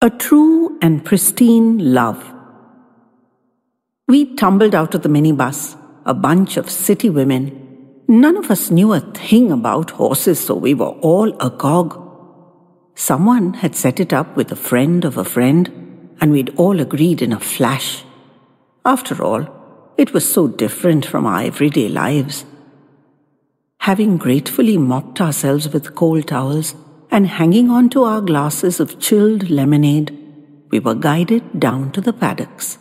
A true and pristine love. We tumbled out of the minibus, a bunch of city women. None of us knew a thing about horses, so we were all agog. Someone had set it up with a friend of a friend, and we'd all agreed in a flash. After all, it was so different from our everyday lives. Having gratefully mopped ourselves with cold towels, and hanging on to our glasses of chilled lemonade, we were guided down to the paddocks.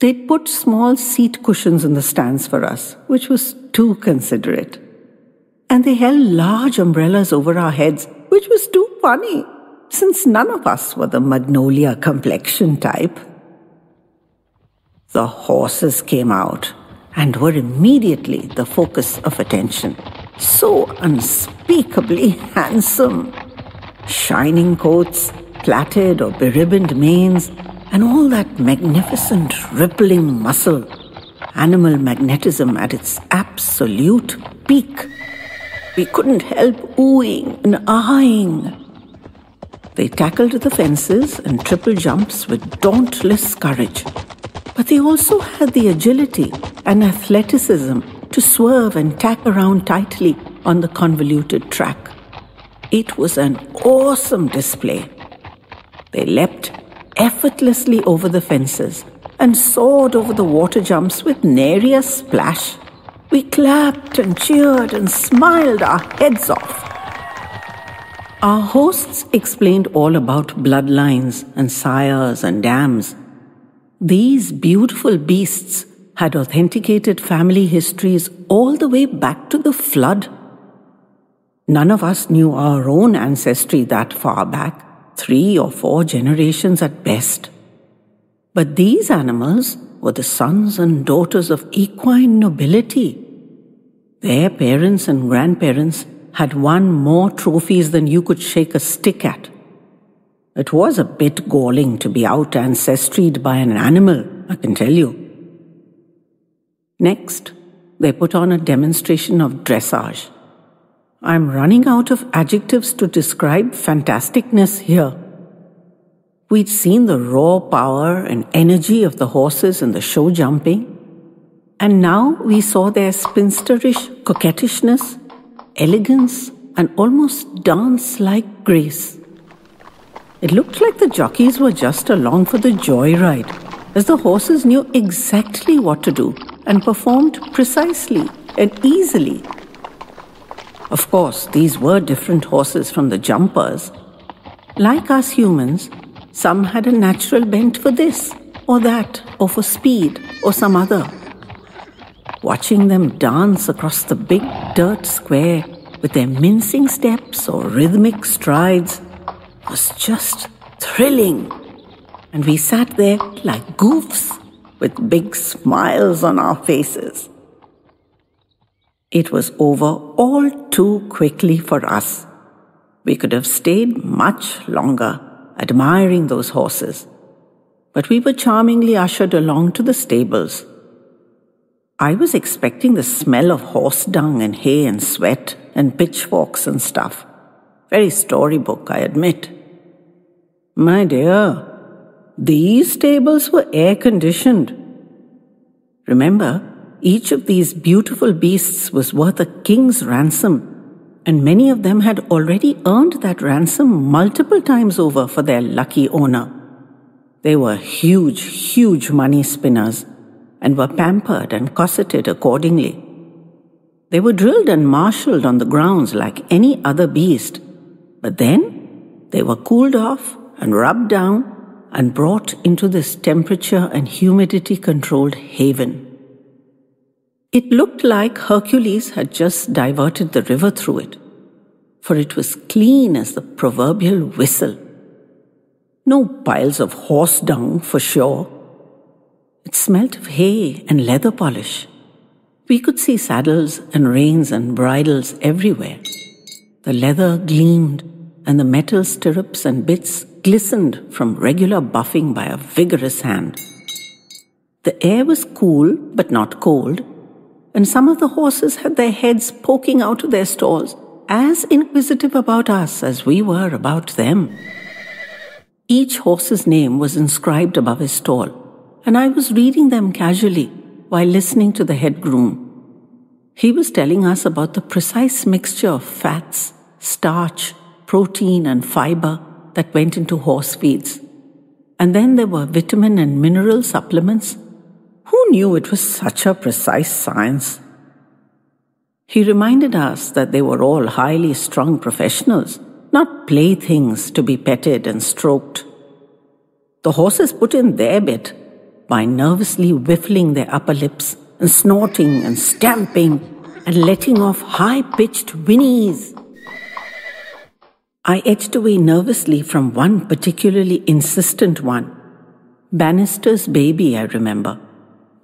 They'd put small seat cushions in the stands for us, which was too considerate. And they held large umbrellas over our heads, which was too funny, since none of us were the magnolia complexion type. The horses came out and were immediately the focus of attention so unspeakably handsome. Shining coats, plaited or beribboned manes, and all that magnificent rippling muscle. Animal magnetism at its absolute peak. We couldn't help oohing and ahhing. They tackled the fences and triple jumps with dauntless courage. But they also had the agility and athleticism to swerve and tack around tightly on the convoluted track. It was an awesome display. They leapt effortlessly over the fences and soared over the water jumps with nary a splash. We clapped and cheered and smiled our heads off. Our hosts explained all about bloodlines and sires and dams. These beautiful beasts had authenticated family histories all the way back to the flood. None of us knew our own ancestry that far back, three or four generations at best. But these animals were the sons and daughters of equine nobility. Their parents and grandparents had won more trophies than you could shake a stick at. It was a bit galling to be out ancestried by an animal, I can tell you. Next, they put on a demonstration of dressage. I'm running out of adjectives to describe fantasticness here. We'd seen the raw power and energy of the horses in the show jumping, and now we saw their spinsterish coquettishness, elegance, and almost dance like grace. It looked like the jockeys were just along for the joyride, as the horses knew exactly what to do and performed precisely and easily. Of course, these were different horses from the jumpers. Like us humans, some had a natural bent for this or that, or for speed, or some other. Watching them dance across the big dirt square with their mincing steps or rhythmic strides was just thrilling. And we sat there like goofs with big smiles on our faces. It was over all too quickly for us. We could have stayed much longer admiring those horses, but we were charmingly ushered along to the stables. I was expecting the smell of horse dung and hay and sweat and pitchforks and stuff. Very storybook, I admit. My dear, these tables were air conditioned. Remember, each of these beautiful beasts was worth a king's ransom, and many of them had already earned that ransom multiple times over for their lucky owner. They were huge, huge money spinners and were pampered and cosseted accordingly. They were drilled and marshaled on the grounds like any other beast, but then they were cooled off and rubbed down and brought into this temperature and humidity controlled haven. It looked like Hercules had just diverted the river through it, for it was clean as the proverbial whistle. No piles of horse dung for sure. It smelt of hay and leather polish. We could see saddles and reins and bridles everywhere. The leather gleamed, and the metal stirrups and bits glistened from regular buffing by a vigorous hand. The air was cool but not cold, and some of the horses had their heads poking out of their stalls, as inquisitive about us as we were about them. Each horse's name was inscribed above his stall, and I was reading them casually while listening to the head groom. He was telling us about the precise mixture of fats, starch, protein, and fiber that went into horse feeds. And then there were vitamin and mineral supplements. Who knew it was such a precise science? He reminded us that they were all highly strung professionals, not playthings to be petted and stroked. The horses put in their bit by nervously whiffling their upper lips and snorting and stamping and letting off high pitched whinnies. I edged away nervously from one particularly insistent one. Bannister's baby, I remember.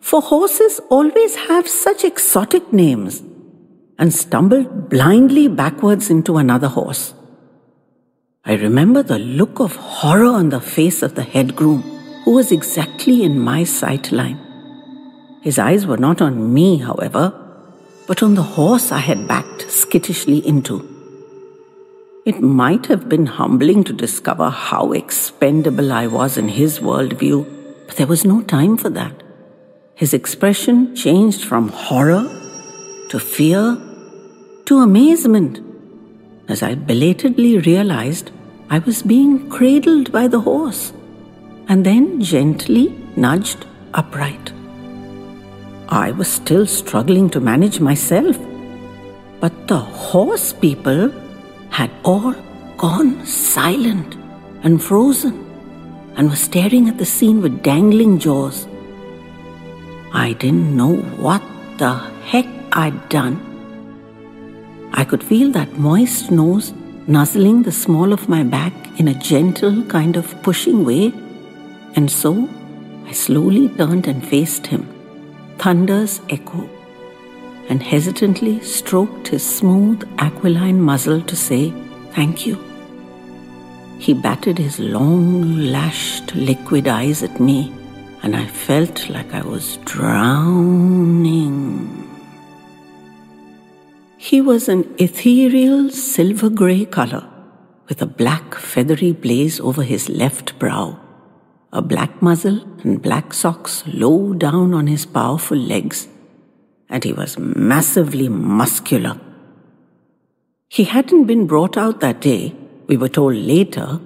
For horses always have such exotic names, and stumbled blindly backwards into another horse. I remember the look of horror on the face of the head groom, who was exactly in my sight line. His eyes were not on me, however, but on the horse I had backed skittishly into. It might have been humbling to discover how expendable I was in his worldview, but there was no time for that. His expression changed from horror to fear to amazement as I belatedly realized I was being cradled by the horse and then gently nudged upright. I was still struggling to manage myself, but the horse people had all gone silent and frozen and was staring at the scene with dangling jaws. I didn't know what the heck I'd done. I could feel that moist nose nuzzling the small of my back in a gentle kind of pushing way, and so I slowly turned and faced him, thunder's echo and hesitantly stroked his smooth aquiline muzzle to say thank you. He batted his long lashed liquid eyes at me, and I felt like I was drowning. He was an ethereal silver grey color, with a black feathery blaze over his left brow, a black muzzle and black socks low down on his powerful legs, and he was massively muscular. He hadn't been brought out that day, we were told later,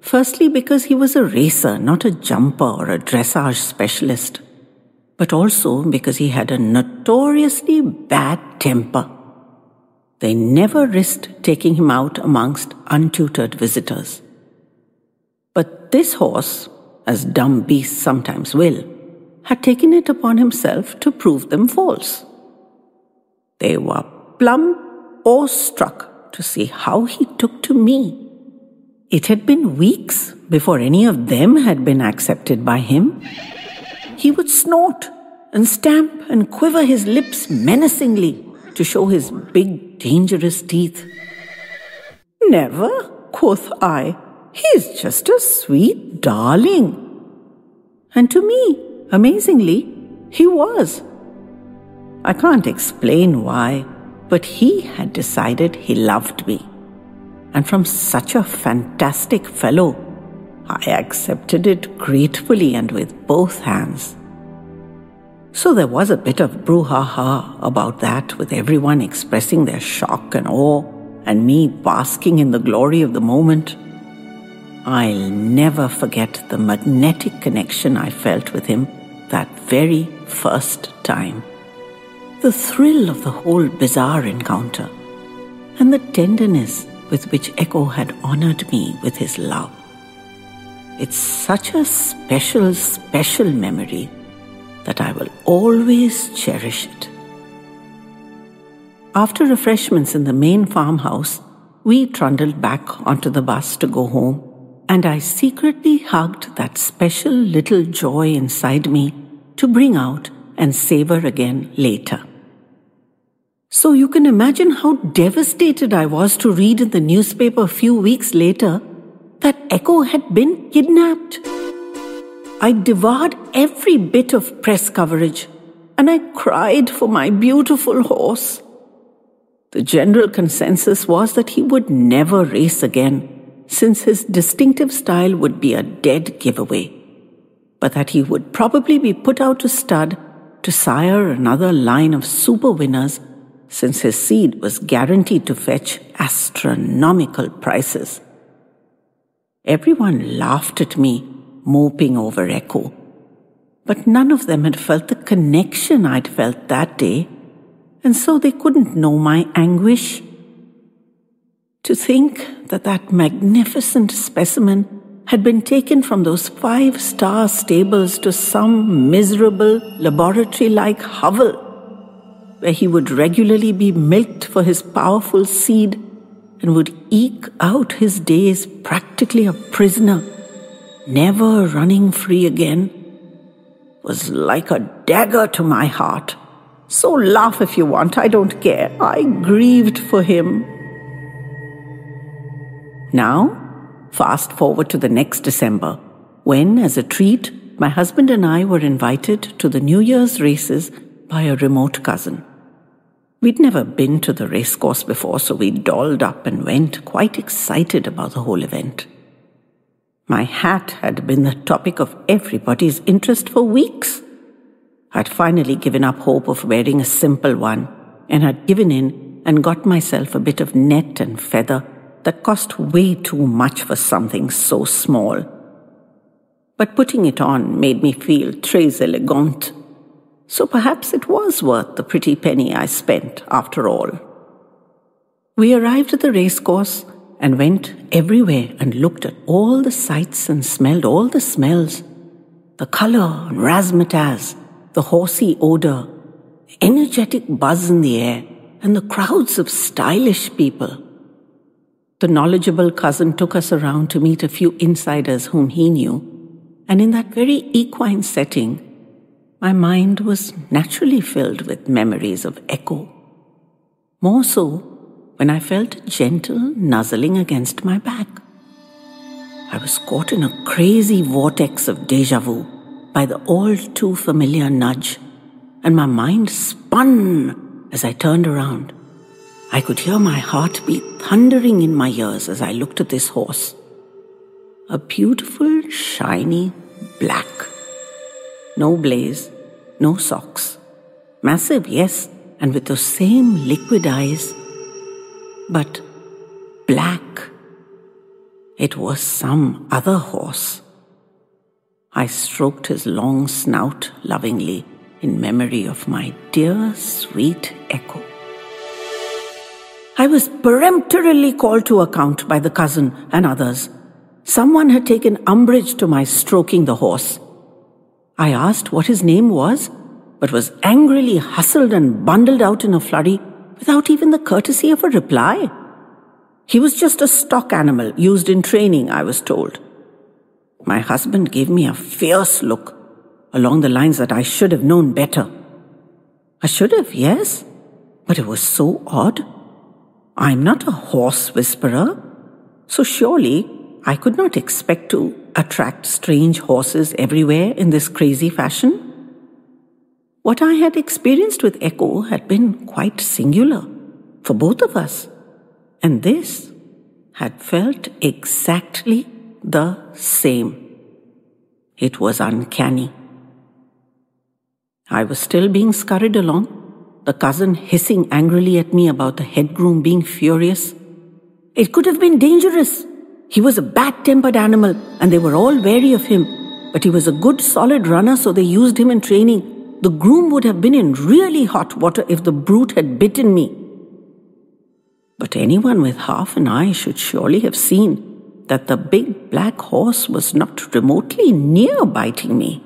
firstly because he was a racer, not a jumper or a dressage specialist, but also because he had a notoriously bad temper. They never risked taking him out amongst untutored visitors. But this horse, as dumb beasts sometimes will, had taken it upon himself to prove them false. They were plumb awestruck to see how he took to me. It had been weeks before any of them had been accepted by him. He would snort and stamp and quiver his lips menacingly to show his big, dangerous teeth. Never, quoth I. He's just a sweet darling. And to me, Amazingly, he was. I can't explain why, but he had decided he loved me. And from such a fantastic fellow, I accepted it gratefully and with both hands. So there was a bit of brouhaha about that, with everyone expressing their shock and awe, and me basking in the glory of the moment. I'll never forget the magnetic connection I felt with him that very first time. The thrill of the whole bizarre encounter, and the tenderness with which Echo had honored me with his love. It's such a special, special memory that I will always cherish it. After refreshments in the main farmhouse, we trundled back onto the bus to go home and I secretly hugged that special little joy inside me to bring out and savor again later. So you can imagine how devastated I was to read in the newspaper a few weeks later that Echo had been kidnapped. I devoured every bit of press coverage and I cried for my beautiful horse. The general consensus was that he would never race again since his distinctive style would be a dead giveaway, but that he would probably be put out to stud to sire another line of super winners since his seed was guaranteed to fetch astronomical prices. Everyone laughed at me, moping over Echo, but none of them had felt the connection I'd felt that day, and so they couldn't know my anguish. To think that that magnificent specimen had been taken from those five star stables to some miserable laboratory like hovel where he would regularly be milked for his powerful seed and would eke out his days practically a prisoner, never running free again, was like a dagger to my heart. So laugh if you want, I don't care. I grieved for him. Now, fast forward to the next December, when, as a treat, my husband and I were invited to the New Year's races by a remote cousin. We'd never been to the racecourse before, so we dolled up and went, quite excited about the whole event. My hat had been the topic of everybody's interest for weeks. I'd finally given up hope of wearing a simple one and had given in and got myself a bit of net and feather that cost way too much for something so small. But putting it on made me feel très elegant. So perhaps it was worth the pretty penny I spent after all. We arrived at the racecourse and went everywhere and looked at all the sights and smelled all the smells. The color and razzmatazz, the horsey odor, the energetic buzz in the air, and the crowds of stylish people. The knowledgeable cousin took us around to meet a few insiders whom he knew, and in that very equine setting, my mind was naturally filled with memories of echo. More so when I felt gentle nuzzling against my back. I was caught in a crazy vortex of deja vu by the all too familiar nudge, and my mind spun as I turned around. I could hear my heartbeat thundering in my ears as I looked at this horse. A beautiful, shiny black. No blaze, no socks. Massive, yes, and with those same liquid eyes. But black. It was some other horse. I stroked his long snout lovingly in memory of my dear, sweet echo. I was peremptorily called to account by the cousin and others. Someone had taken umbrage to my stroking the horse. I asked what his name was, but was angrily hustled and bundled out in a flurry without even the courtesy of a reply. He was just a stock animal used in training, I was told. My husband gave me a fierce look along the lines that I should have known better. I should have, yes, but it was so odd. I'm not a horse whisperer, so surely I could not expect to attract strange horses everywhere in this crazy fashion. What I had experienced with Echo had been quite singular for both of us, and this had felt exactly the same. It was uncanny. I was still being scurried along the cousin hissing angrily at me about the head groom being furious. It could have been dangerous. He was a bad tempered animal and they were all wary of him. But he was a good solid runner, so they used him in training. The groom would have been in really hot water if the brute had bitten me. But anyone with half an eye should surely have seen that the big black horse was not remotely near biting me.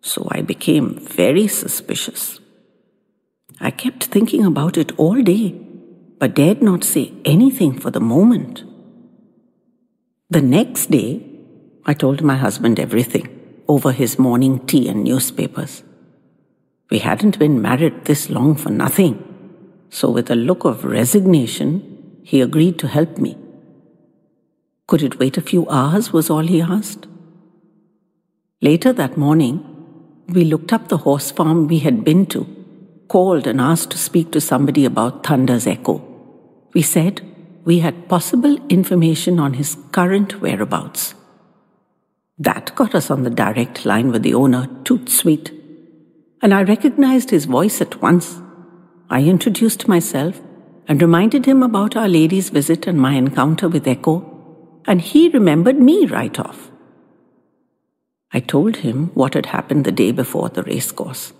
So I became very suspicious. I kept thinking about it all day, but dared not say anything for the moment. The next day, I told my husband everything over his morning tea and newspapers. We hadn't been married this long for nothing, so with a look of resignation, he agreed to help me. Could it wait a few hours, was all he asked. Later that morning, we looked up the horse farm we had been to called and asked to speak to somebody about Thunder's echo. We said we had possible information on his current whereabouts. That got us on the direct line with the owner, Toot Sweet, and I recognized his voice at once. I introduced myself and reminded him about Our Lady's visit and my encounter with Echo, and he remembered me right off. I told him what had happened the day before the racecourse.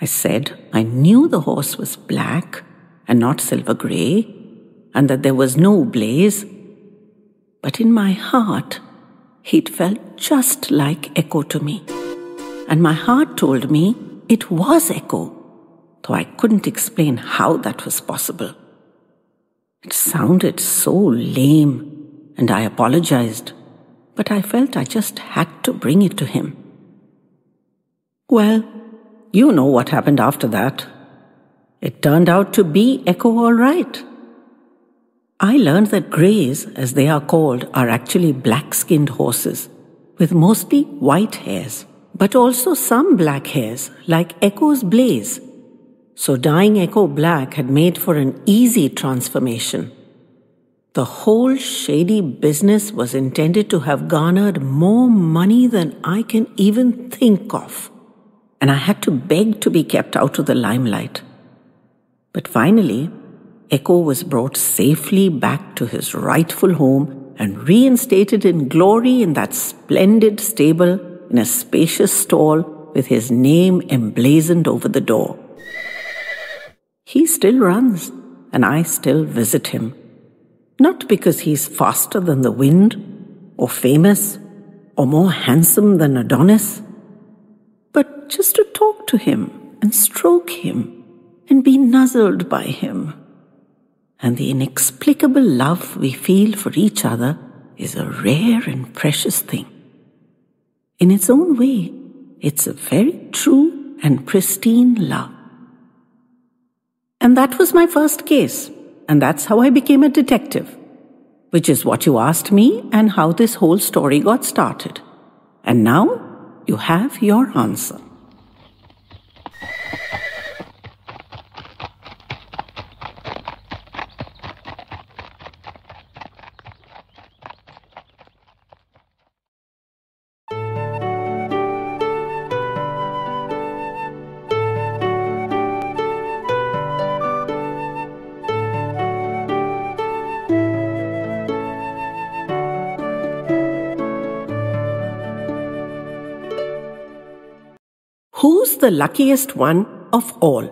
I said I knew the horse was black and not silver grey, and that there was no blaze, but in my heart, he'd felt just like Echo to me. And my heart told me it was Echo, though I couldn't explain how that was possible. It sounded so lame, and I apologized but I felt I just had to bring it to him. Well, you know what happened after that. It turned out to be Echo all right. I learned that greys, as they are called, are actually black skinned horses with mostly white hairs, but also some black hairs, like Echo's blaze. So dyeing Echo black had made for an easy transformation. The whole shady business was intended to have garnered more money than I can even think of, and I had to beg to be kept out of the limelight. But finally, Echo was brought safely back to his rightful home and reinstated in glory in that splendid stable in a spacious stall with his name emblazoned over the door. He still runs, and I still visit him not because he's faster than the wind, or famous, or more handsome than Adonis, but just to talk to him and stroke him and be nuzzled by him. And the inexplicable love we feel for each other is a rare and precious thing. In its own way, it's a very true and pristine love. And that was my first case. And that's how I became a detective, which is what you asked me and how this whole story got started. And now you have your answer. Who's the luckiest one of all?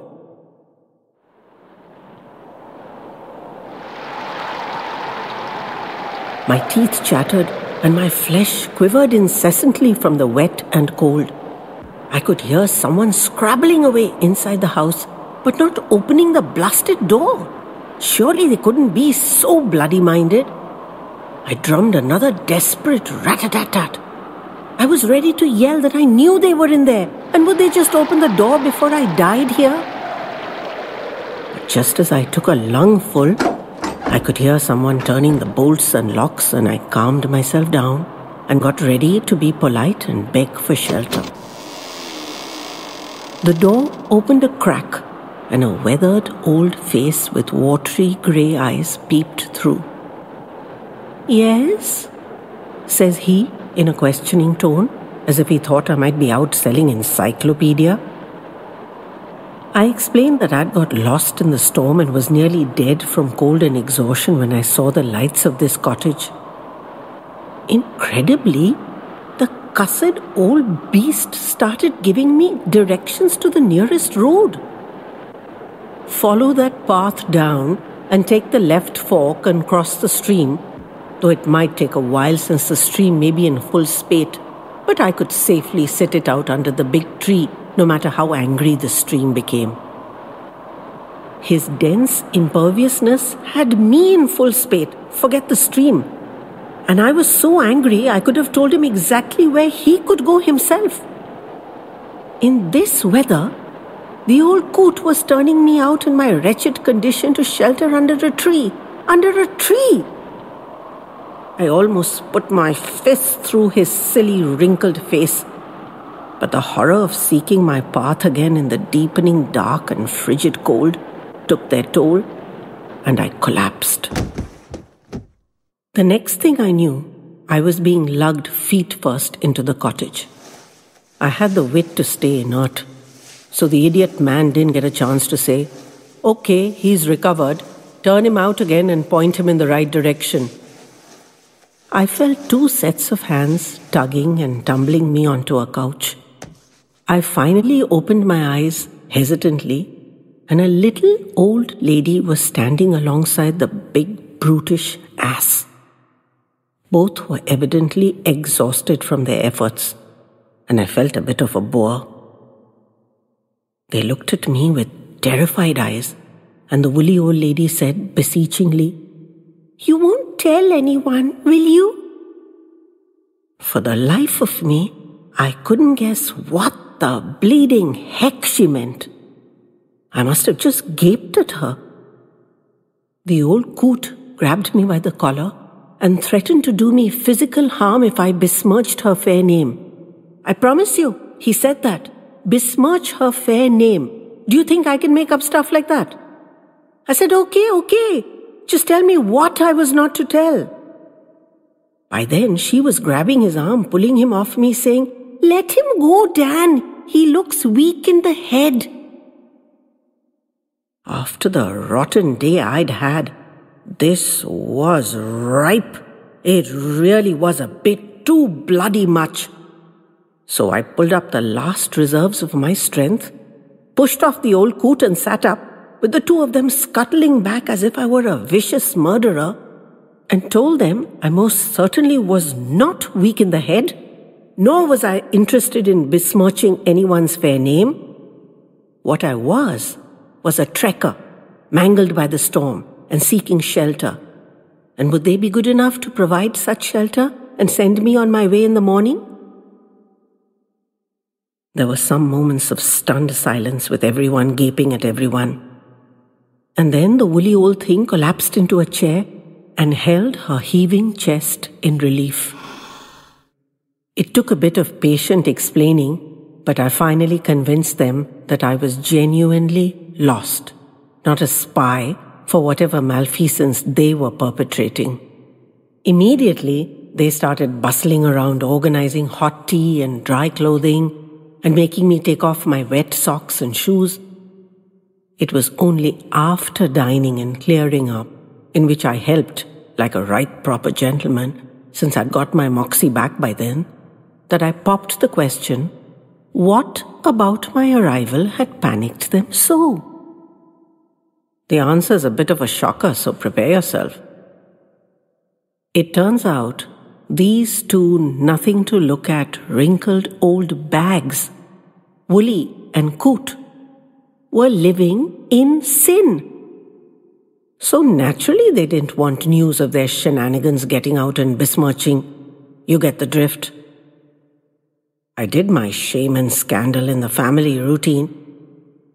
My teeth chattered and my flesh quivered incessantly from the wet and cold. I could hear someone scrabbling away inside the house, but not opening the blasted door. Surely they couldn't be so bloody minded. I drummed another desperate rat a tat tat. I was ready to yell that I knew they were in there, and would they just open the door before I died here? But just as I took a lungful, I could hear someone turning the bolts and locks, and I calmed myself down and got ready to be polite and beg for shelter. The door opened a crack, and a weathered old face with watery grey eyes peeped through. Yes? says he in a questioning tone, as if he thought I might be out selling encyclopedia. I explained that I'd got lost in the storm and was nearly dead from cold and exhaustion when I saw the lights of this cottage. Incredibly, the cussed old beast started giving me directions to the nearest road. Follow that path down and take the left fork and cross the stream though it might take a while since the stream may be in full spate. But I could safely sit it out under the big tree, no matter how angry the stream became. His dense imperviousness had me in full spate, forget the stream. And I was so angry I could have told him exactly where he could go himself. In this weather, the old coot was turning me out in my wretched condition to shelter under a tree. Under a tree! I almost put my fist through his silly, wrinkled face. But the horror of seeking my path again in the deepening dark and frigid cold took their toll, and I collapsed. The next thing I knew, I was being lugged feet first into the cottage. I had the wit to stay inert, so the idiot man didn't get a chance to say, Okay, he's recovered, turn him out again and point him in the right direction. I felt two sets of hands tugging and tumbling me onto a couch. I finally opened my eyes hesitantly, and a little old lady was standing alongside the big, brutish ass. Both were evidently exhausted from their efforts, and I felt a bit of a bore. They looked at me with terrified eyes, and the woolly old lady said beseechingly, You won't tell anyone, will you? For the life of me, I couldn't guess what the bleeding heck she meant. I must have just gaped at her. The old coot grabbed me by the collar and threatened to do me physical harm if I besmirched her fair name. I promise you, he said that. Besmirch her fair name. Do you think I can make up stuff like that? I said, okay, okay. Just tell me what I was not to tell. By then, she was grabbing his arm, pulling him off me, saying, Let him go, Dan. He looks weak in the head. After the rotten day I'd had, this was ripe. It really was a bit too bloody much. So I pulled up the last reserves of my strength, pushed off the old coot and sat up, with the two of them scuttling back as if I were a vicious murderer, and told them I most certainly was not weak in the head, nor was I interested in besmirching anyone's fair name. What I was, was a trekker, mangled by the storm and seeking shelter. And would they be good enough to provide such shelter and send me on my way in the morning? There were some moments of stunned silence with everyone gaping at everyone. And then the woolly old thing collapsed into a chair and held her heaving chest in relief. It took a bit of patient explaining, but I finally convinced them that I was genuinely lost, not a spy for whatever malfeasance they were perpetrating. Immediately, they started bustling around organizing hot tea and dry clothing and making me take off my wet socks and shoes. It was only after dining and clearing up, in which I helped like a right proper gentleman, since I'd got my moxie back by then, that I popped the question what about my arrival had panicked them so? The answer is a bit of a shocker, so prepare yourself. It turns out these two nothing to look at wrinkled old bags, Woolly and Coot, were living in sin. So naturally they didn't want news of their shenanigans getting out and besmirching. You get the drift. I did my shame and scandal in the family routine,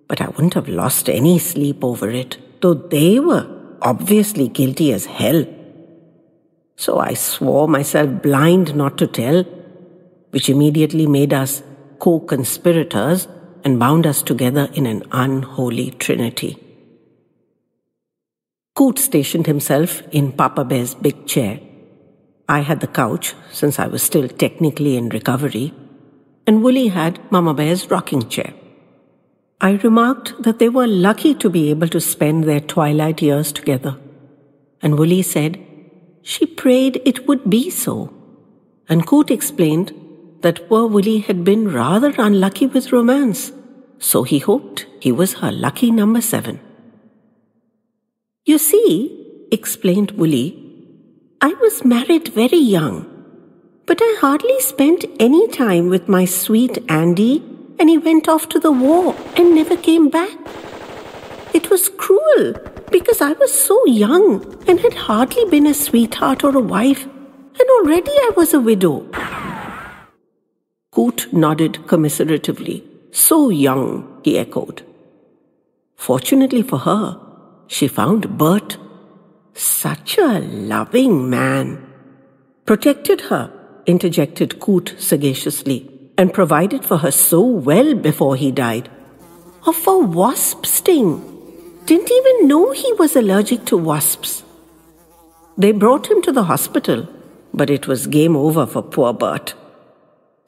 but I wouldn't have lost any sleep over it, though they were obviously guilty as hell. So I swore myself blind not to tell, which immediately made us co conspirators and bound us together in an unholy trinity. Coot stationed himself in Papa Bear's big chair. I had the couch, since I was still technically in recovery, and Woolly had Mama Bear's rocking chair. I remarked that they were lucky to be able to spend their twilight years together. And Woolly said she prayed it would be so. And Coot explained that poor Woolly had been rather unlucky with romance, so he hoped he was her lucky number seven. You see, explained Woolly, I was married very young, but I hardly spent any time with my sweet Andy, and he went off to the war and never came back. It was cruel because I was so young and had hardly been a sweetheart or a wife, and already I was a widow. Coot nodded commiseratively. So young, he echoed. Fortunately for her, she found Bert such a loving man. Protected her, interjected Coot sagaciously, and provided for her so well before he died. Of a wasp sting didn't even know he was allergic to wasps. They brought him to the hospital, but it was game over for poor Bert.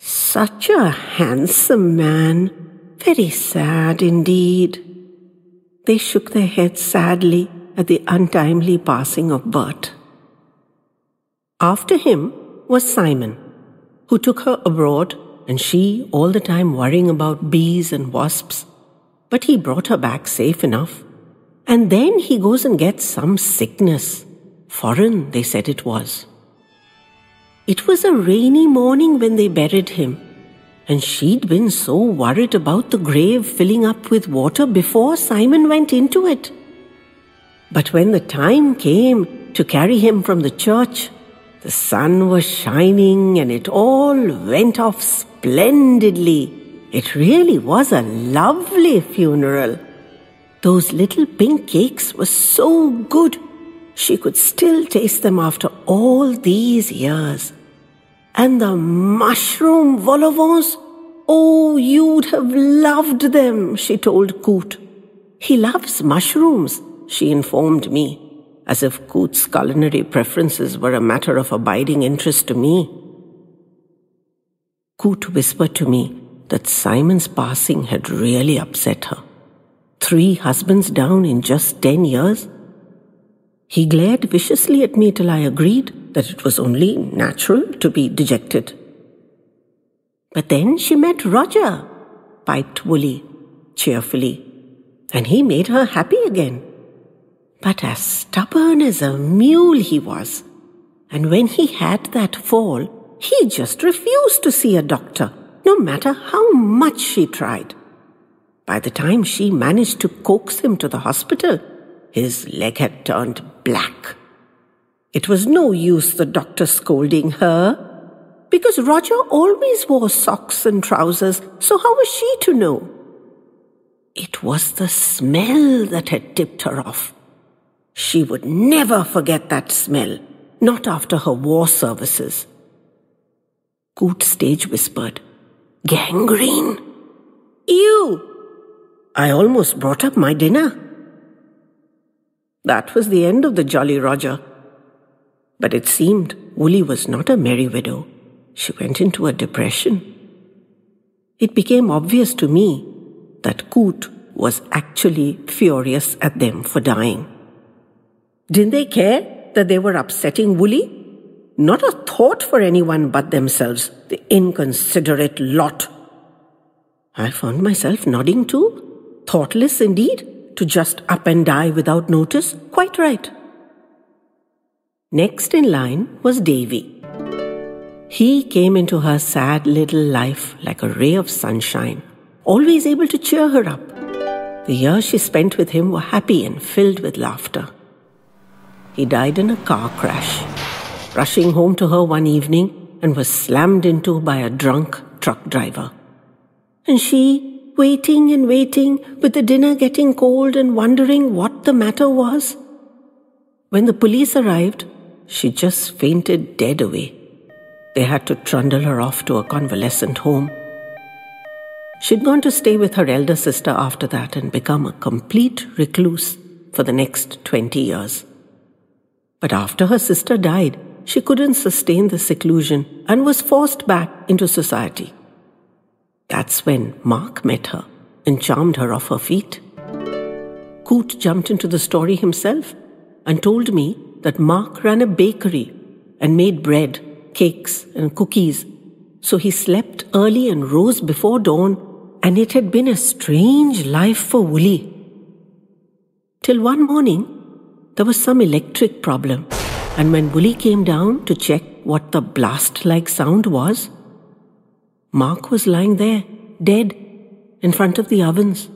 Such a handsome man. Very sad indeed. They shook their heads sadly at the untimely passing of Bert. After him was Simon, who took her abroad, and she all the time worrying about bees and wasps. But he brought her back safe enough. And then he goes and gets some sickness. Foreign, they said it was. It was a rainy morning when they buried him, and she'd been so worried about the grave filling up with water before Simon went into it. But when the time came to carry him from the church, the sun was shining and it all went off splendidly. It really was a lovely funeral. Those little pink cakes were so good. She could still taste them after all these years. And the mushroom vol au oh, you'd have loved them, she told Coot. He loves mushrooms, she informed me, as if Coot's culinary preferences were a matter of abiding interest to me. Coot whispered to me that Simon's passing had really upset her. Three husbands down in just ten years? He glared viciously at me till I agreed that it was only natural to be dejected. But then she met Roger, piped Woolly cheerfully, and he made her happy again. But as stubborn as a mule he was, and when he had that fall, he just refused to see a doctor, no matter how much she tried. By the time she managed to coax him to the hospital, his leg had turned black. It was no use the doctor scolding her, because Roger always wore socks and trousers, so how was she to know? It was the smell that had tipped her off. She would never forget that smell, not after her war services. Coot stage whispered, Gangrene? Ew! I almost brought up my dinner. That was the end of the Jolly Roger. But it seemed Woolly was not a merry widow. She went into a depression. It became obvious to me that Coot was actually furious at them for dying. Didn't they care that they were upsetting Woolly? Not a thought for anyone but themselves, the inconsiderate lot. I found myself nodding too. Thoughtless indeed, to just up and die without notice. Quite right. Next in line was Davy. He came into her sad little life like a ray of sunshine, always able to cheer her up. The years she spent with him were happy and filled with laughter. He died in a car crash, rushing home to her one evening and was slammed into by a drunk truck driver. And she, waiting and waiting, with the dinner getting cold and wondering what the matter was. When the police arrived, she just fainted dead away. They had to trundle her off to a convalescent home. She'd gone to stay with her elder sister after that and become a complete recluse for the next 20 years. But after her sister died, she couldn't sustain the seclusion and was forced back into society. That's when Mark met her and charmed her off her feet. Coot jumped into the story himself and told me that Mark ran a bakery and made bread, cakes, and cookies. So he slept early and rose before dawn, and it had been a strange life for Woolly. Till one morning, there was some electric problem, and when Woolly came down to check what the blast like sound was, Mark was lying there, dead, in front of the ovens.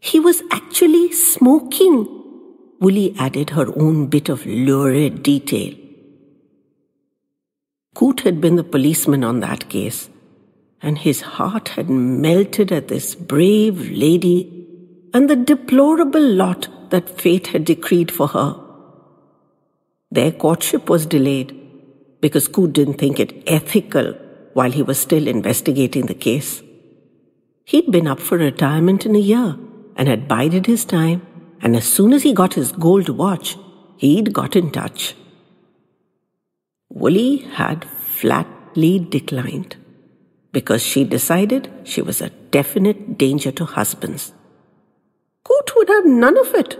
He was actually smoking Woolly added her own bit of lurid detail. Coot had been the policeman on that case, and his heart had melted at this brave lady and the deplorable lot that fate had decreed for her. Their courtship was delayed because Coot didn't think it ethical while he was still investigating the case. He'd been up for retirement in a year and had bided his time and as soon as he got his gold watch, he'd got in touch Woolly had flatly declined because she decided she was a definite danger to husbands. Coot would have none of it.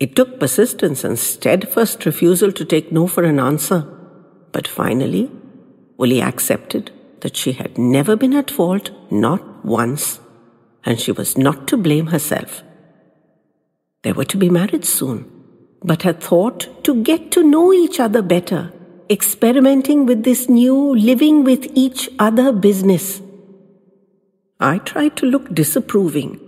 It took persistence and steadfast refusal to take no for an answer. But finally, Woolly accepted that she had never been at fault, not once, and she was not to blame herself. They were to be married soon, but had thought to get to know each other better, experimenting with this new living with each other business. I tried to look disapproving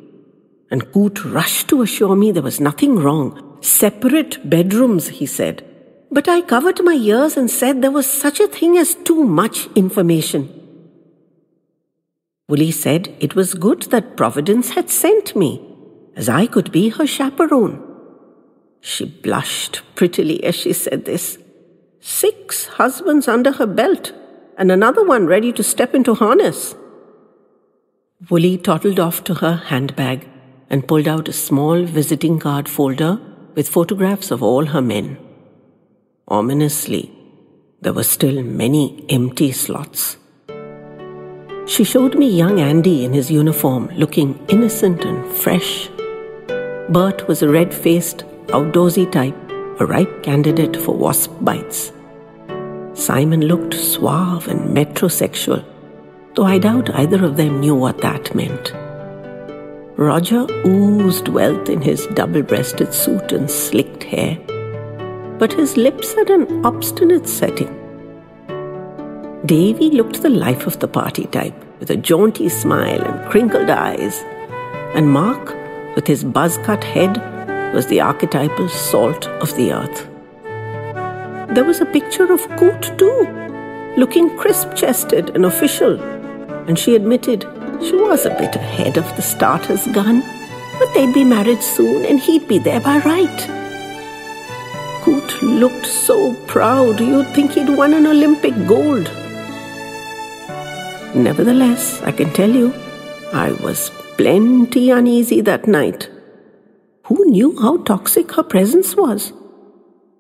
and Coot rushed to assure me there was nothing wrong. Separate bedrooms, he said. But I covered my ears and said there was such a thing as too much information. Woolly said it was good that Providence had sent me, as I could be her chaperone. She blushed prettily as she said this. Six husbands under her belt, and another one ready to step into harness. Woolly toddled off to her handbag and pulled out a small visiting card folder with photographs of all her men. Ominously, there were still many empty slots. She showed me young Andy in his uniform, looking innocent and fresh. Bert was a red faced, outdoorsy type, a ripe candidate for wasp bites. Simon looked suave and metrosexual, though I doubt either of them knew what that meant. Roger oozed wealth in his double breasted suit and slicked hair, but his lips had an obstinate setting. Davy looked the life of the party type, with a jaunty smile and crinkled eyes, and Mark, with his buzz cut head, was the archetypal salt of the earth. There was a picture of Coot, too, looking crisp chested and official, and she admitted she was a bit ahead of the starter's gun, but they'd be married soon and he'd be there by right. Coot looked so proud you'd think he'd won an Olympic gold. Nevertheless, I can tell you, I was plenty uneasy that night. Who knew how toxic her presence was?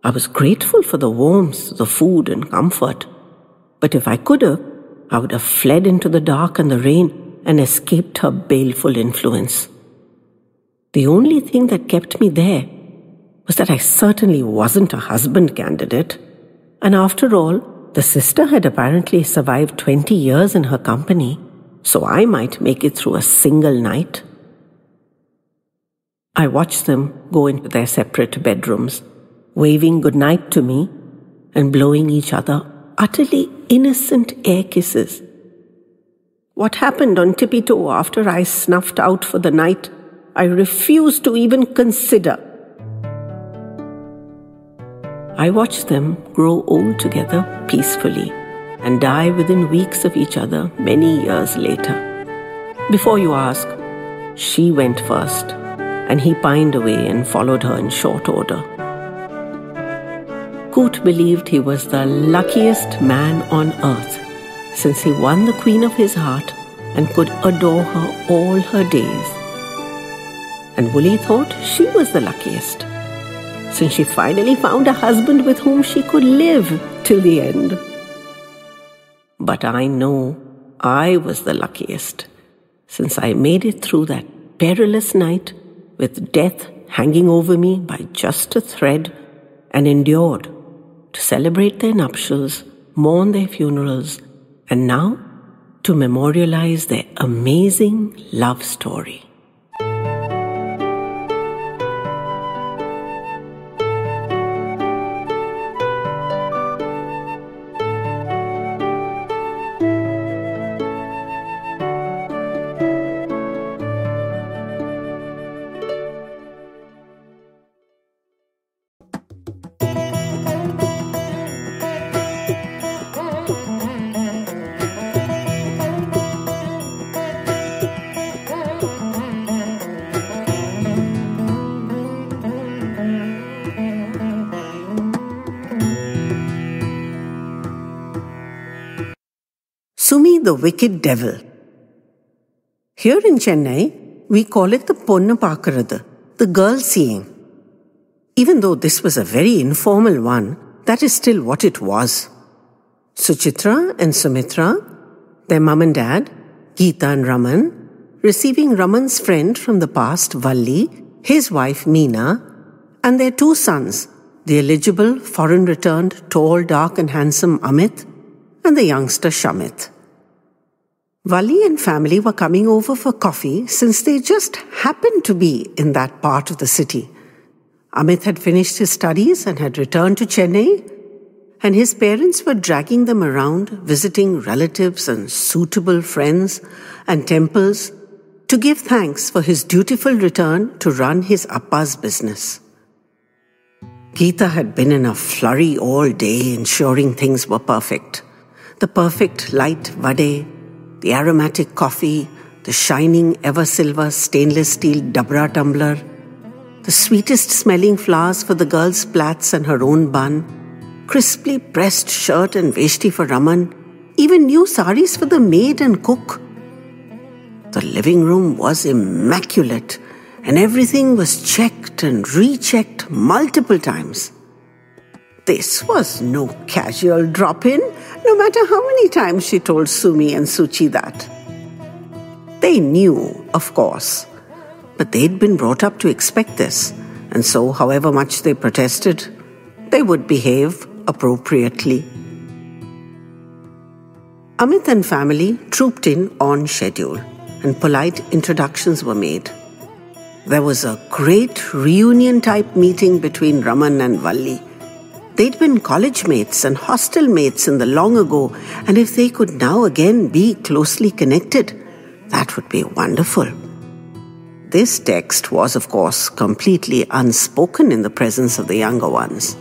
I was grateful for the warmth, the food, and comfort. But if I could have, I would have fled into the dark and the rain and escaped her baleful influence. The only thing that kept me there was that I certainly wasn't a husband candidate. And after all, the sister had apparently survived 20 years in her company, so I might make it through a single night. I watched them go into their separate bedrooms, waving goodnight to me and blowing each other utterly innocent air kisses what happened on tippy toe after I snuffed out for the night, I refuse to even consider. I watched them grow old together peacefully and die within weeks of each other many years later. Before you ask, she went first, and he pined away and followed her in short order. Coot believed he was the luckiest man on earth since he won the queen of his heart and could adore her all her days. And Woolly thought she was the luckiest, since she finally found a husband with whom she could live till the end. But I know I was the luckiest, since I made it through that perilous night with death hanging over me by just a thread and endured to celebrate their nuptials, mourn their funerals, and now to memorialize their amazing love story. The Wicked Devil. Here in Chennai, we call it the Ponnu Paakkurathu, the girl seeing. Even though this was a very informal one, that is still what it was. Suchitra and Sumitra, their mum and dad, Geeta and Raman, receiving Raman's friend from the past, Valli, his wife Meena, and their two sons, the eligible, foreign returned, tall, dark, and handsome Amit, and the youngster Shamit. Valli and family were coming over for coffee since they just happened to be in that part of the city. Amit had finished his studies and had returned to Chennai, and his parents were dragging them around, visiting relatives and suitable friends and temples to give thanks for his dutiful return to run his Appa's business. Geeta had been in a flurry all day, ensuring things were perfect. The perfect light vade, the aromatic coffee, the shining ever silver stainless steel dabra tumbler, the sweetest smelling flowers for the girl's plaits and her own bun, crisply pressed shirt and veshti for Raman, even new saris for the maid and cook the living room was immaculate, and everything was checked and rechecked multiple times. This was no casual drop in, no matter how many times she told Sumi and Suchi that. They knew, of course, but they'd been brought up to expect this, and so, however much they protested, they would behave appropriately. Amit and family trooped in on schedule and polite introductions were made. There was a great reunion type meeting between Raman and Valli. They'd been college mates and hostel mates in the long ago, and if they could now again be closely connected, that would be wonderful. This text was, of course, completely unspoken in the presence of the younger ones.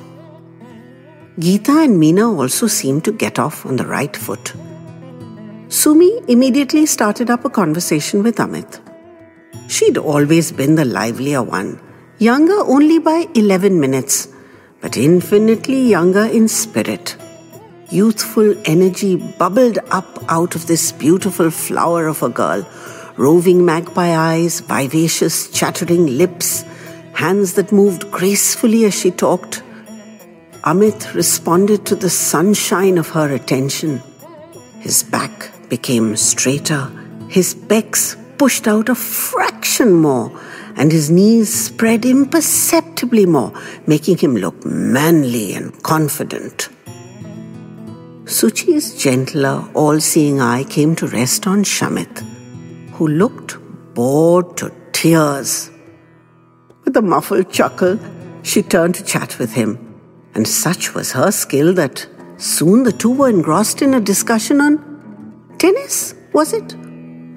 Geeta and Meena also seemed to get off on the right foot. Sumi immediately started up a conversation with Amit. She'd always been the livelier one, younger only by 11 minutes, but infinitely younger in spirit. Youthful energy bubbled up out of this beautiful flower of a girl, roving magpie eyes, vivacious, chattering lips, hands that moved gracefully as she talked. Amit responded to the sunshine of her attention. His back became straighter, his pecs pushed out a fraction more, and his knees spread imperceptibly more, making him look manly and confident. Suchi's gentler, all seeing eye came to rest on Shamit, who looked bored to tears. With a muffled chuckle, she turned to chat with him, and such was her skill that soon the two were engrossed in a discussion on Tennis, was it?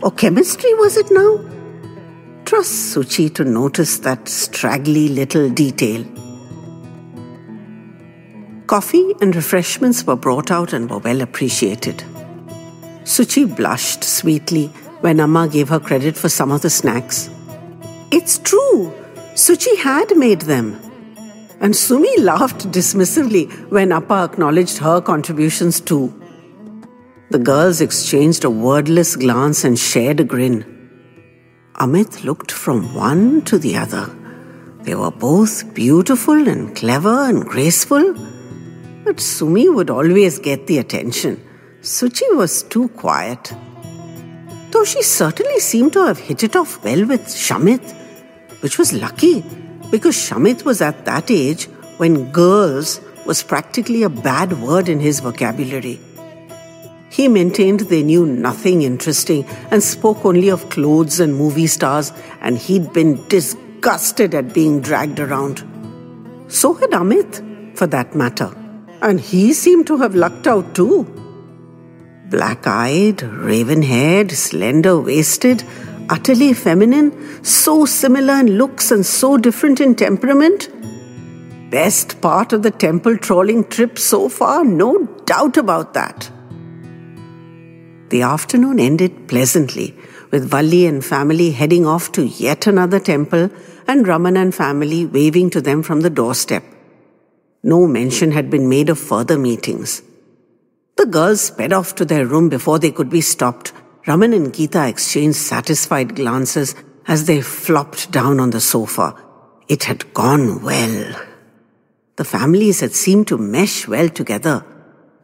Or chemistry, was it now? Trust Suchi to notice that straggly little detail. Coffee and refreshments were brought out and were well appreciated. Suchi blushed sweetly when Amma gave her credit for some of the snacks. It's true, Suchi had made them. And Sumi laughed dismissively when Appa acknowledged her contributions too. The girls exchanged a wordless glance and shared a grin. Amit looked from one to the other. They were both beautiful and clever and graceful, but Sumi would always get the attention. Suchi was too quiet. Though she certainly seemed to have hit it off well with Shamit, which was lucky because Shamit was at that age when girls was practically a bad word in his vocabulary. He maintained they knew nothing interesting and spoke only of clothes and movie stars, and he'd been disgusted at being dragged around. So had Amit, for that matter, and he seemed to have lucked out too. Black eyed, raven haired, slender waisted, utterly feminine, so similar in looks and so different in temperament. Best part of the temple trolling trip so far, no doubt about that. The afternoon ended pleasantly, with Valli and family heading off to yet another temple and Raman and family waving to them from the doorstep. No mention had been made of further meetings. The girls sped off to their room before they could be stopped. Raman and Geeta exchanged satisfied glances as they flopped down on the sofa. It had gone well. The families had seemed to mesh well together.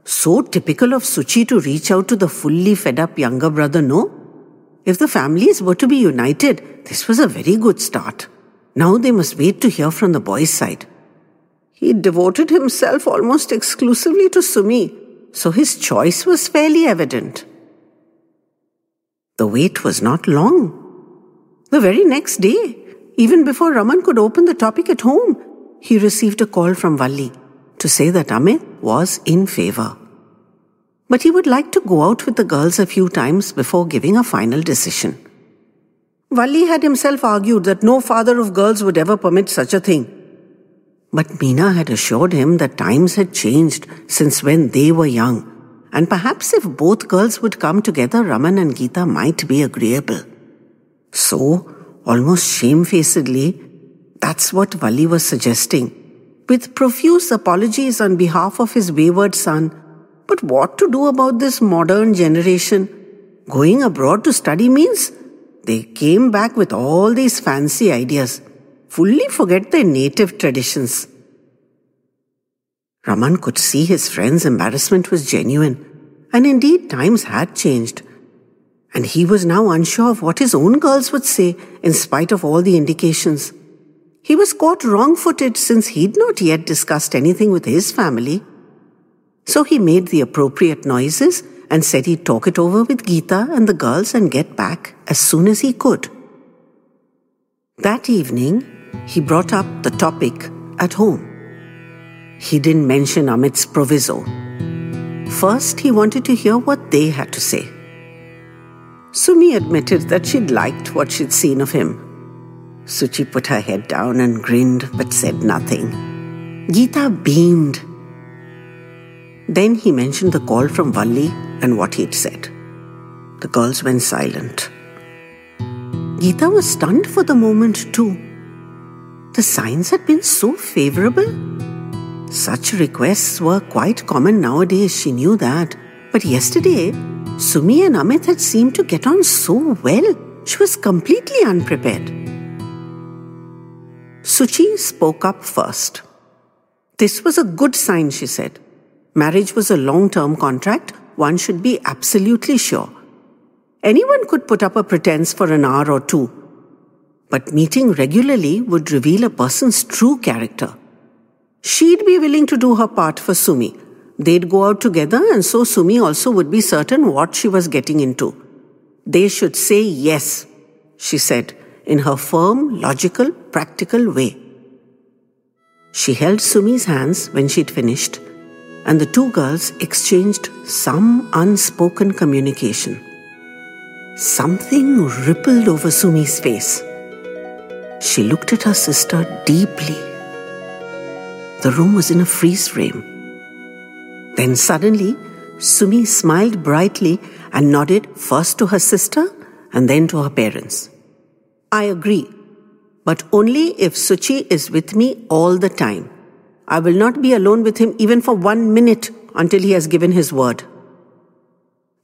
So typical of Suchi to reach out to the fully fed up younger brother, no? If the families were to be united, this was a very good start. Now they must wait to hear from the boy's side. He devoted himself almost exclusively to Sumi, so his choice was fairly evident. The wait was not long. The very next day, even before Raman could open the topic at home, he received a call from Valli to say that Amit was in favor. But he would like to go out with the girls a few times before giving a final decision. Valli had himself argued that no father of girls would ever permit such a thing. But Meena had assured him that times had changed since when they were young, and perhaps if both girls would come together, Raman and Geeta might be agreeable. So, almost shamefacedly, that's what Valli was suggesting, with profuse apologies on behalf of his wayward son. But what to do about this modern generation? Going abroad to study means they came back with all these fancy ideas, fully forget their native traditions. Raman could see his friend's embarrassment was genuine, and indeed times had changed and he was now unsure of what his own girls would say in spite of all the indications. He was caught wrong footed since he'd not yet discussed anything with his family. So he made the appropriate noises and said he'd talk it over with Geeta and the girls and get back as soon as he could. That evening, he brought up the topic at home. He didn't mention Amit's proviso. First, he wanted to hear what they had to say. Sumi admitted that she'd liked what she'd seen of him. Suchi put her head down and grinned but said nothing. Geeta beamed. Then he mentioned the call from Valli and what he'd said. The girls went silent. Geeta was stunned for the moment, too. The signs had been so favorable. Such requests were quite common nowadays, she knew that. But yesterday, Sumi and Amit had seemed to get on so well. She was completely unprepared. Suchi spoke up first. This was a good sign, she said. Marriage was a long term contract. One should be absolutely sure. Anyone could put up a pretense for an hour or two. But meeting regularly would reveal a person's true character. She'd be willing to do her part for Sumi They'd go out together, and so Sumi also would be certain what she was getting into. They should say yes, she said, in her firm, logical, practical way. She held Sumi's hands when she'd finished, and the two girls exchanged some unspoken communication. Something rippled over Sumi's face. She looked at her sister deeply. The room was in a freeze frame. Then suddenly, Sumi smiled brightly and nodded first to her sister and then to her parents. I agree, but only if Suchi is with me all the time. I will not be alone with him even for one minute until he has given his word.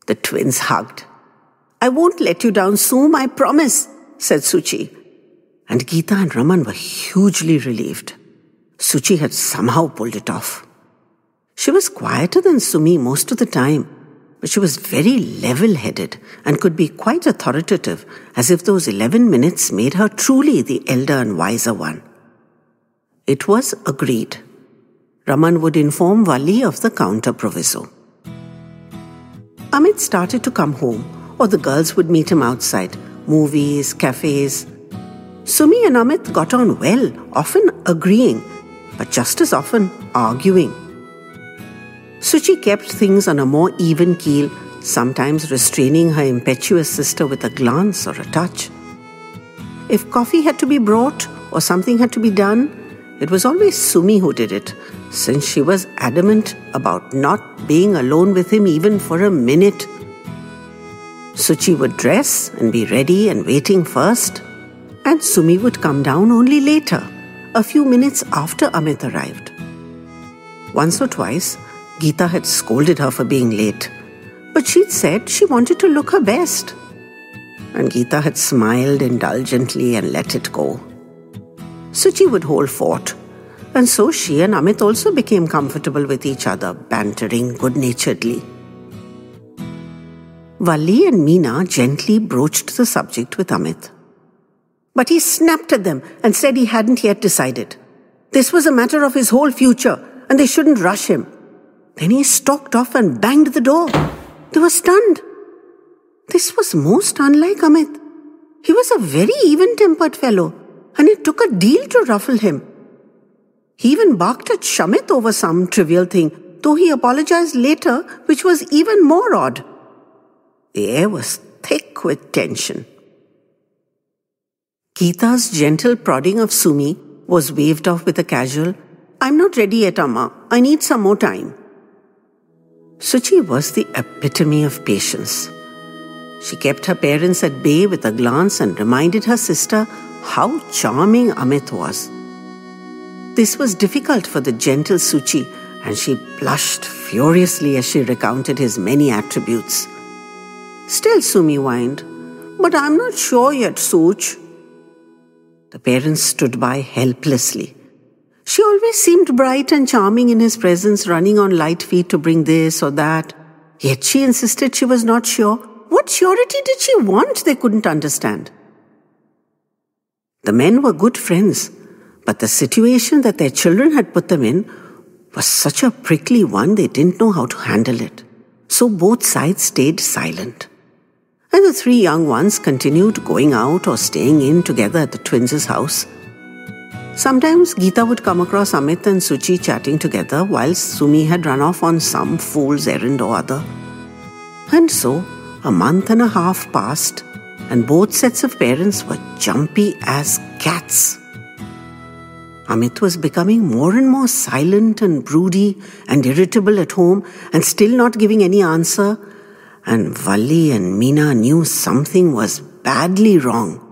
The twins hugged. I won't let you down, Sum, I promise, said Suchi. And Geeta and Raman were hugely relieved. Suchi had somehow pulled it off. She was quieter than Sumi most of the time, but she was very level headed and could be quite authoritative, as if those 11 minutes made her truly the elder and wiser one. It was agreed. Raman would inform Valli of the counter proviso. Amit started to come home, or the girls would meet him outside movies, cafes. Sumi and Amit got on well, often agreeing, but just as often arguing. Suchi kept things on a more even keel, sometimes restraining her impetuous sister with a glance or a touch. If coffee had to be brought or something had to be done, it was always Sumi who did it, since she was adamant about not being alone with him even for a minute. Suchi would dress and be ready and waiting first, and Sumi would come down only later, a few minutes after Amit arrived. Once or twice, Geeta had scolded her for being late, but she'd said she wanted to look her best. And Geeta had smiled indulgently and let it go. Suchi would hold fort, and so she and Amit also became comfortable with each other, bantering good naturedly. Valli and Meena gently broached the subject with Amit. But he snapped at them and said he hadn't yet decided. This was a matter of his whole future, and they shouldn't rush him. Then he stalked off and banged the door. They were stunned. This was most unlike Amit. He was a very even tempered fellow, and it took a deal to ruffle him. He even barked at Shamit over some trivial thing, though he apologized later, which was even more odd. The air was thick with tension. Geeta's gentle prodding of Sumi was waved off with a casual, I'm not ready yet, Amma. I need some more time. Suchi was the epitome of patience. She kept her parents at bay with a glance and reminded her sister how charming Amit was. This was difficult for the gentle Suchi, and she blushed furiously as she recounted his many attributes. Still, Sumi whined, But I'm not sure yet, Such. The parents stood by helplessly. She always seemed bright and charming in his presence, running on light feet to bring this or that. Yet she insisted she was not sure. What surety did she want? They couldn't understand. The men were good friends, but the situation that their children had put them in was such a prickly one they didn't know how to handle it. So both sides stayed silent and the three young ones continued going out or staying in together at the twins' house. Sometimes Geeta would come across Amit and Suchi chatting together while Sumi had run off on some fool's errand or other. And so, a month and a half passed, and both sets of parents were jumpy as cats. Amit was becoming more and more silent and broody and irritable at home and still not giving any answer and Valli and Meena knew something was badly wrong.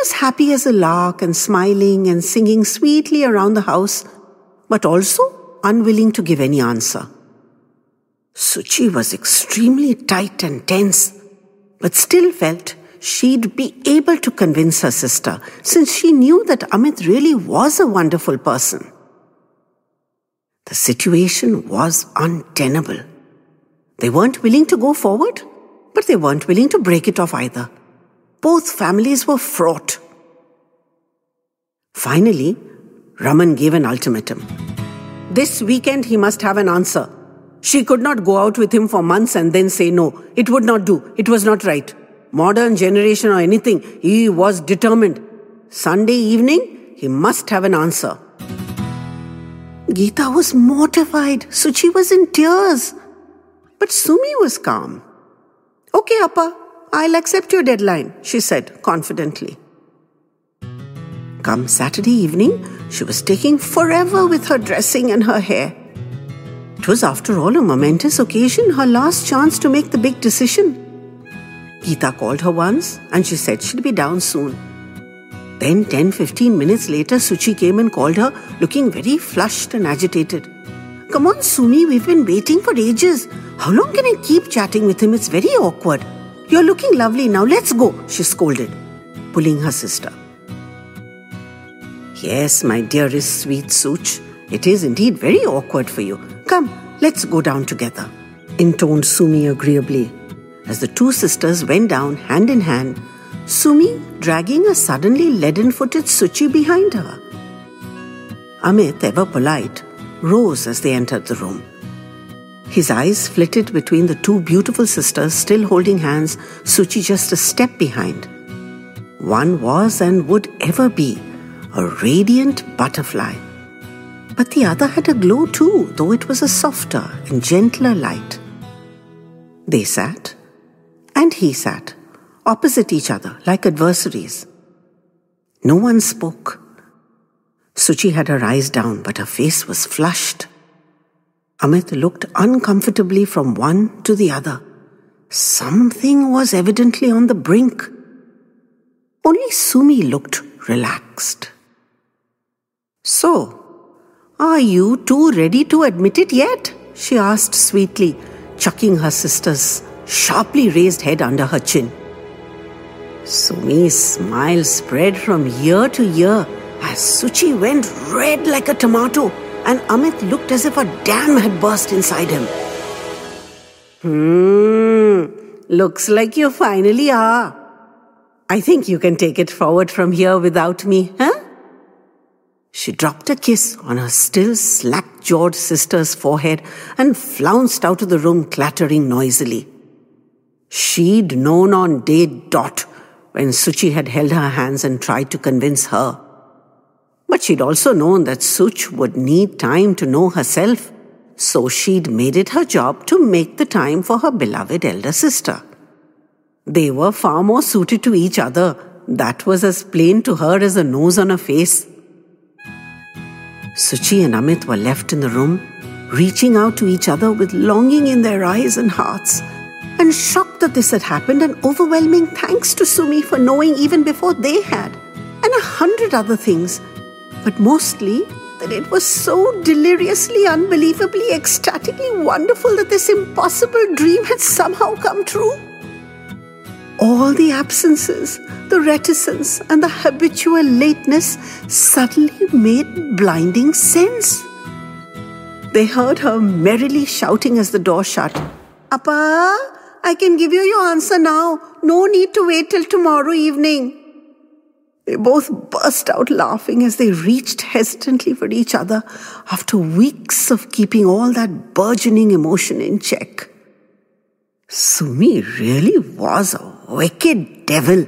Was happy as a lark and smiling and singing sweetly around the house, but also unwilling to give any answer. Suchi was extremely tight and tense, but still felt she'd be able to convince her sister since she knew that Amit really was a wonderful person. The situation was untenable. They weren't willing to go forward, but they weren't willing to break it off either. Both families were fraught. Finally, Raman gave an ultimatum. This weekend he must have an answer. She could not go out with him for months and then say no. It would not do. It was not right. Modern generation or anything, he was determined. Sunday evening, he must have an answer. Geeta was mortified. Suchi was in tears. But Sumi was calm. Okay, Appa, I'll accept your deadline, she said confidently. Come Saturday evening, she was taking forever with her dressing and her hair. It was, after all, a momentous occasion, her last chance to make the big decision. Geeta called her once and she said she'd be down soon. Then, 10 15 minutes later, Suchi came and called her, looking very flushed and agitated. Come on, Sumi, we've been waiting for ages. How long can I keep chatting with him? It's very awkward. You're looking lovely now. Let's go, she scolded, pulling her sister. Yes, my dearest sweet Such, it is indeed very awkward for you. Come, let's go down together, intoned Sumi agreeably, as the two sisters went down hand in hand, Sumi dragging a suddenly leaden footed Suchi behind her. Amit, ever polite, rose as they entered the room. His eyes flitted between the two beautiful sisters still holding hands, Suchi just a step behind. One was and would ever be a radiant butterfly. But the other had a glow too, though it was a softer and gentler light. They sat, and he sat, opposite each other like adversaries. No one spoke. Suchi had her eyes down, but her face was flushed. Amit looked uncomfortably from one to the other. Something was evidently on the brink. Only Sumi looked relaxed. So, are you two ready to admit it yet? she asked sweetly, chucking her sister's sharply raised head under her chin. Sumi's smile spread from ear to ear as Suchi went red like a tomato and Amit looked as if a dam had burst inside him. Hmm, looks like you finally are. I think you can take it forward from here without me, huh? She dropped a kiss on her still slack jawed sister's forehead and flounced out of the room, clattering noisily. She'd known on day dot when Suchi had held her hands and tried to convince her. But she'd also known that Such would need time to know herself, so she'd made it her job to make the time for her beloved elder sister. They were far more suited to each other. That was as plain to her as a nose on a face. Suchi and Amit were left in the room, reaching out to each other with longing in their eyes and hearts, and shocked that this had happened, and overwhelming thanks to Sumi for knowing even before they had, and a hundred other things, but mostly that it was so deliriously, unbelievably, ecstatically wonderful that this impossible dream had somehow come true. All the absences, the reticence, and the habitual lateness suddenly made blinding sense. They heard her merrily shouting as the door shut. Appa, I can give you your answer now. No need to wait till tomorrow evening. They both burst out laughing as they reached hesitantly for each other after weeks of keeping all that burgeoning emotion in check. Sumi really was a wicked devil.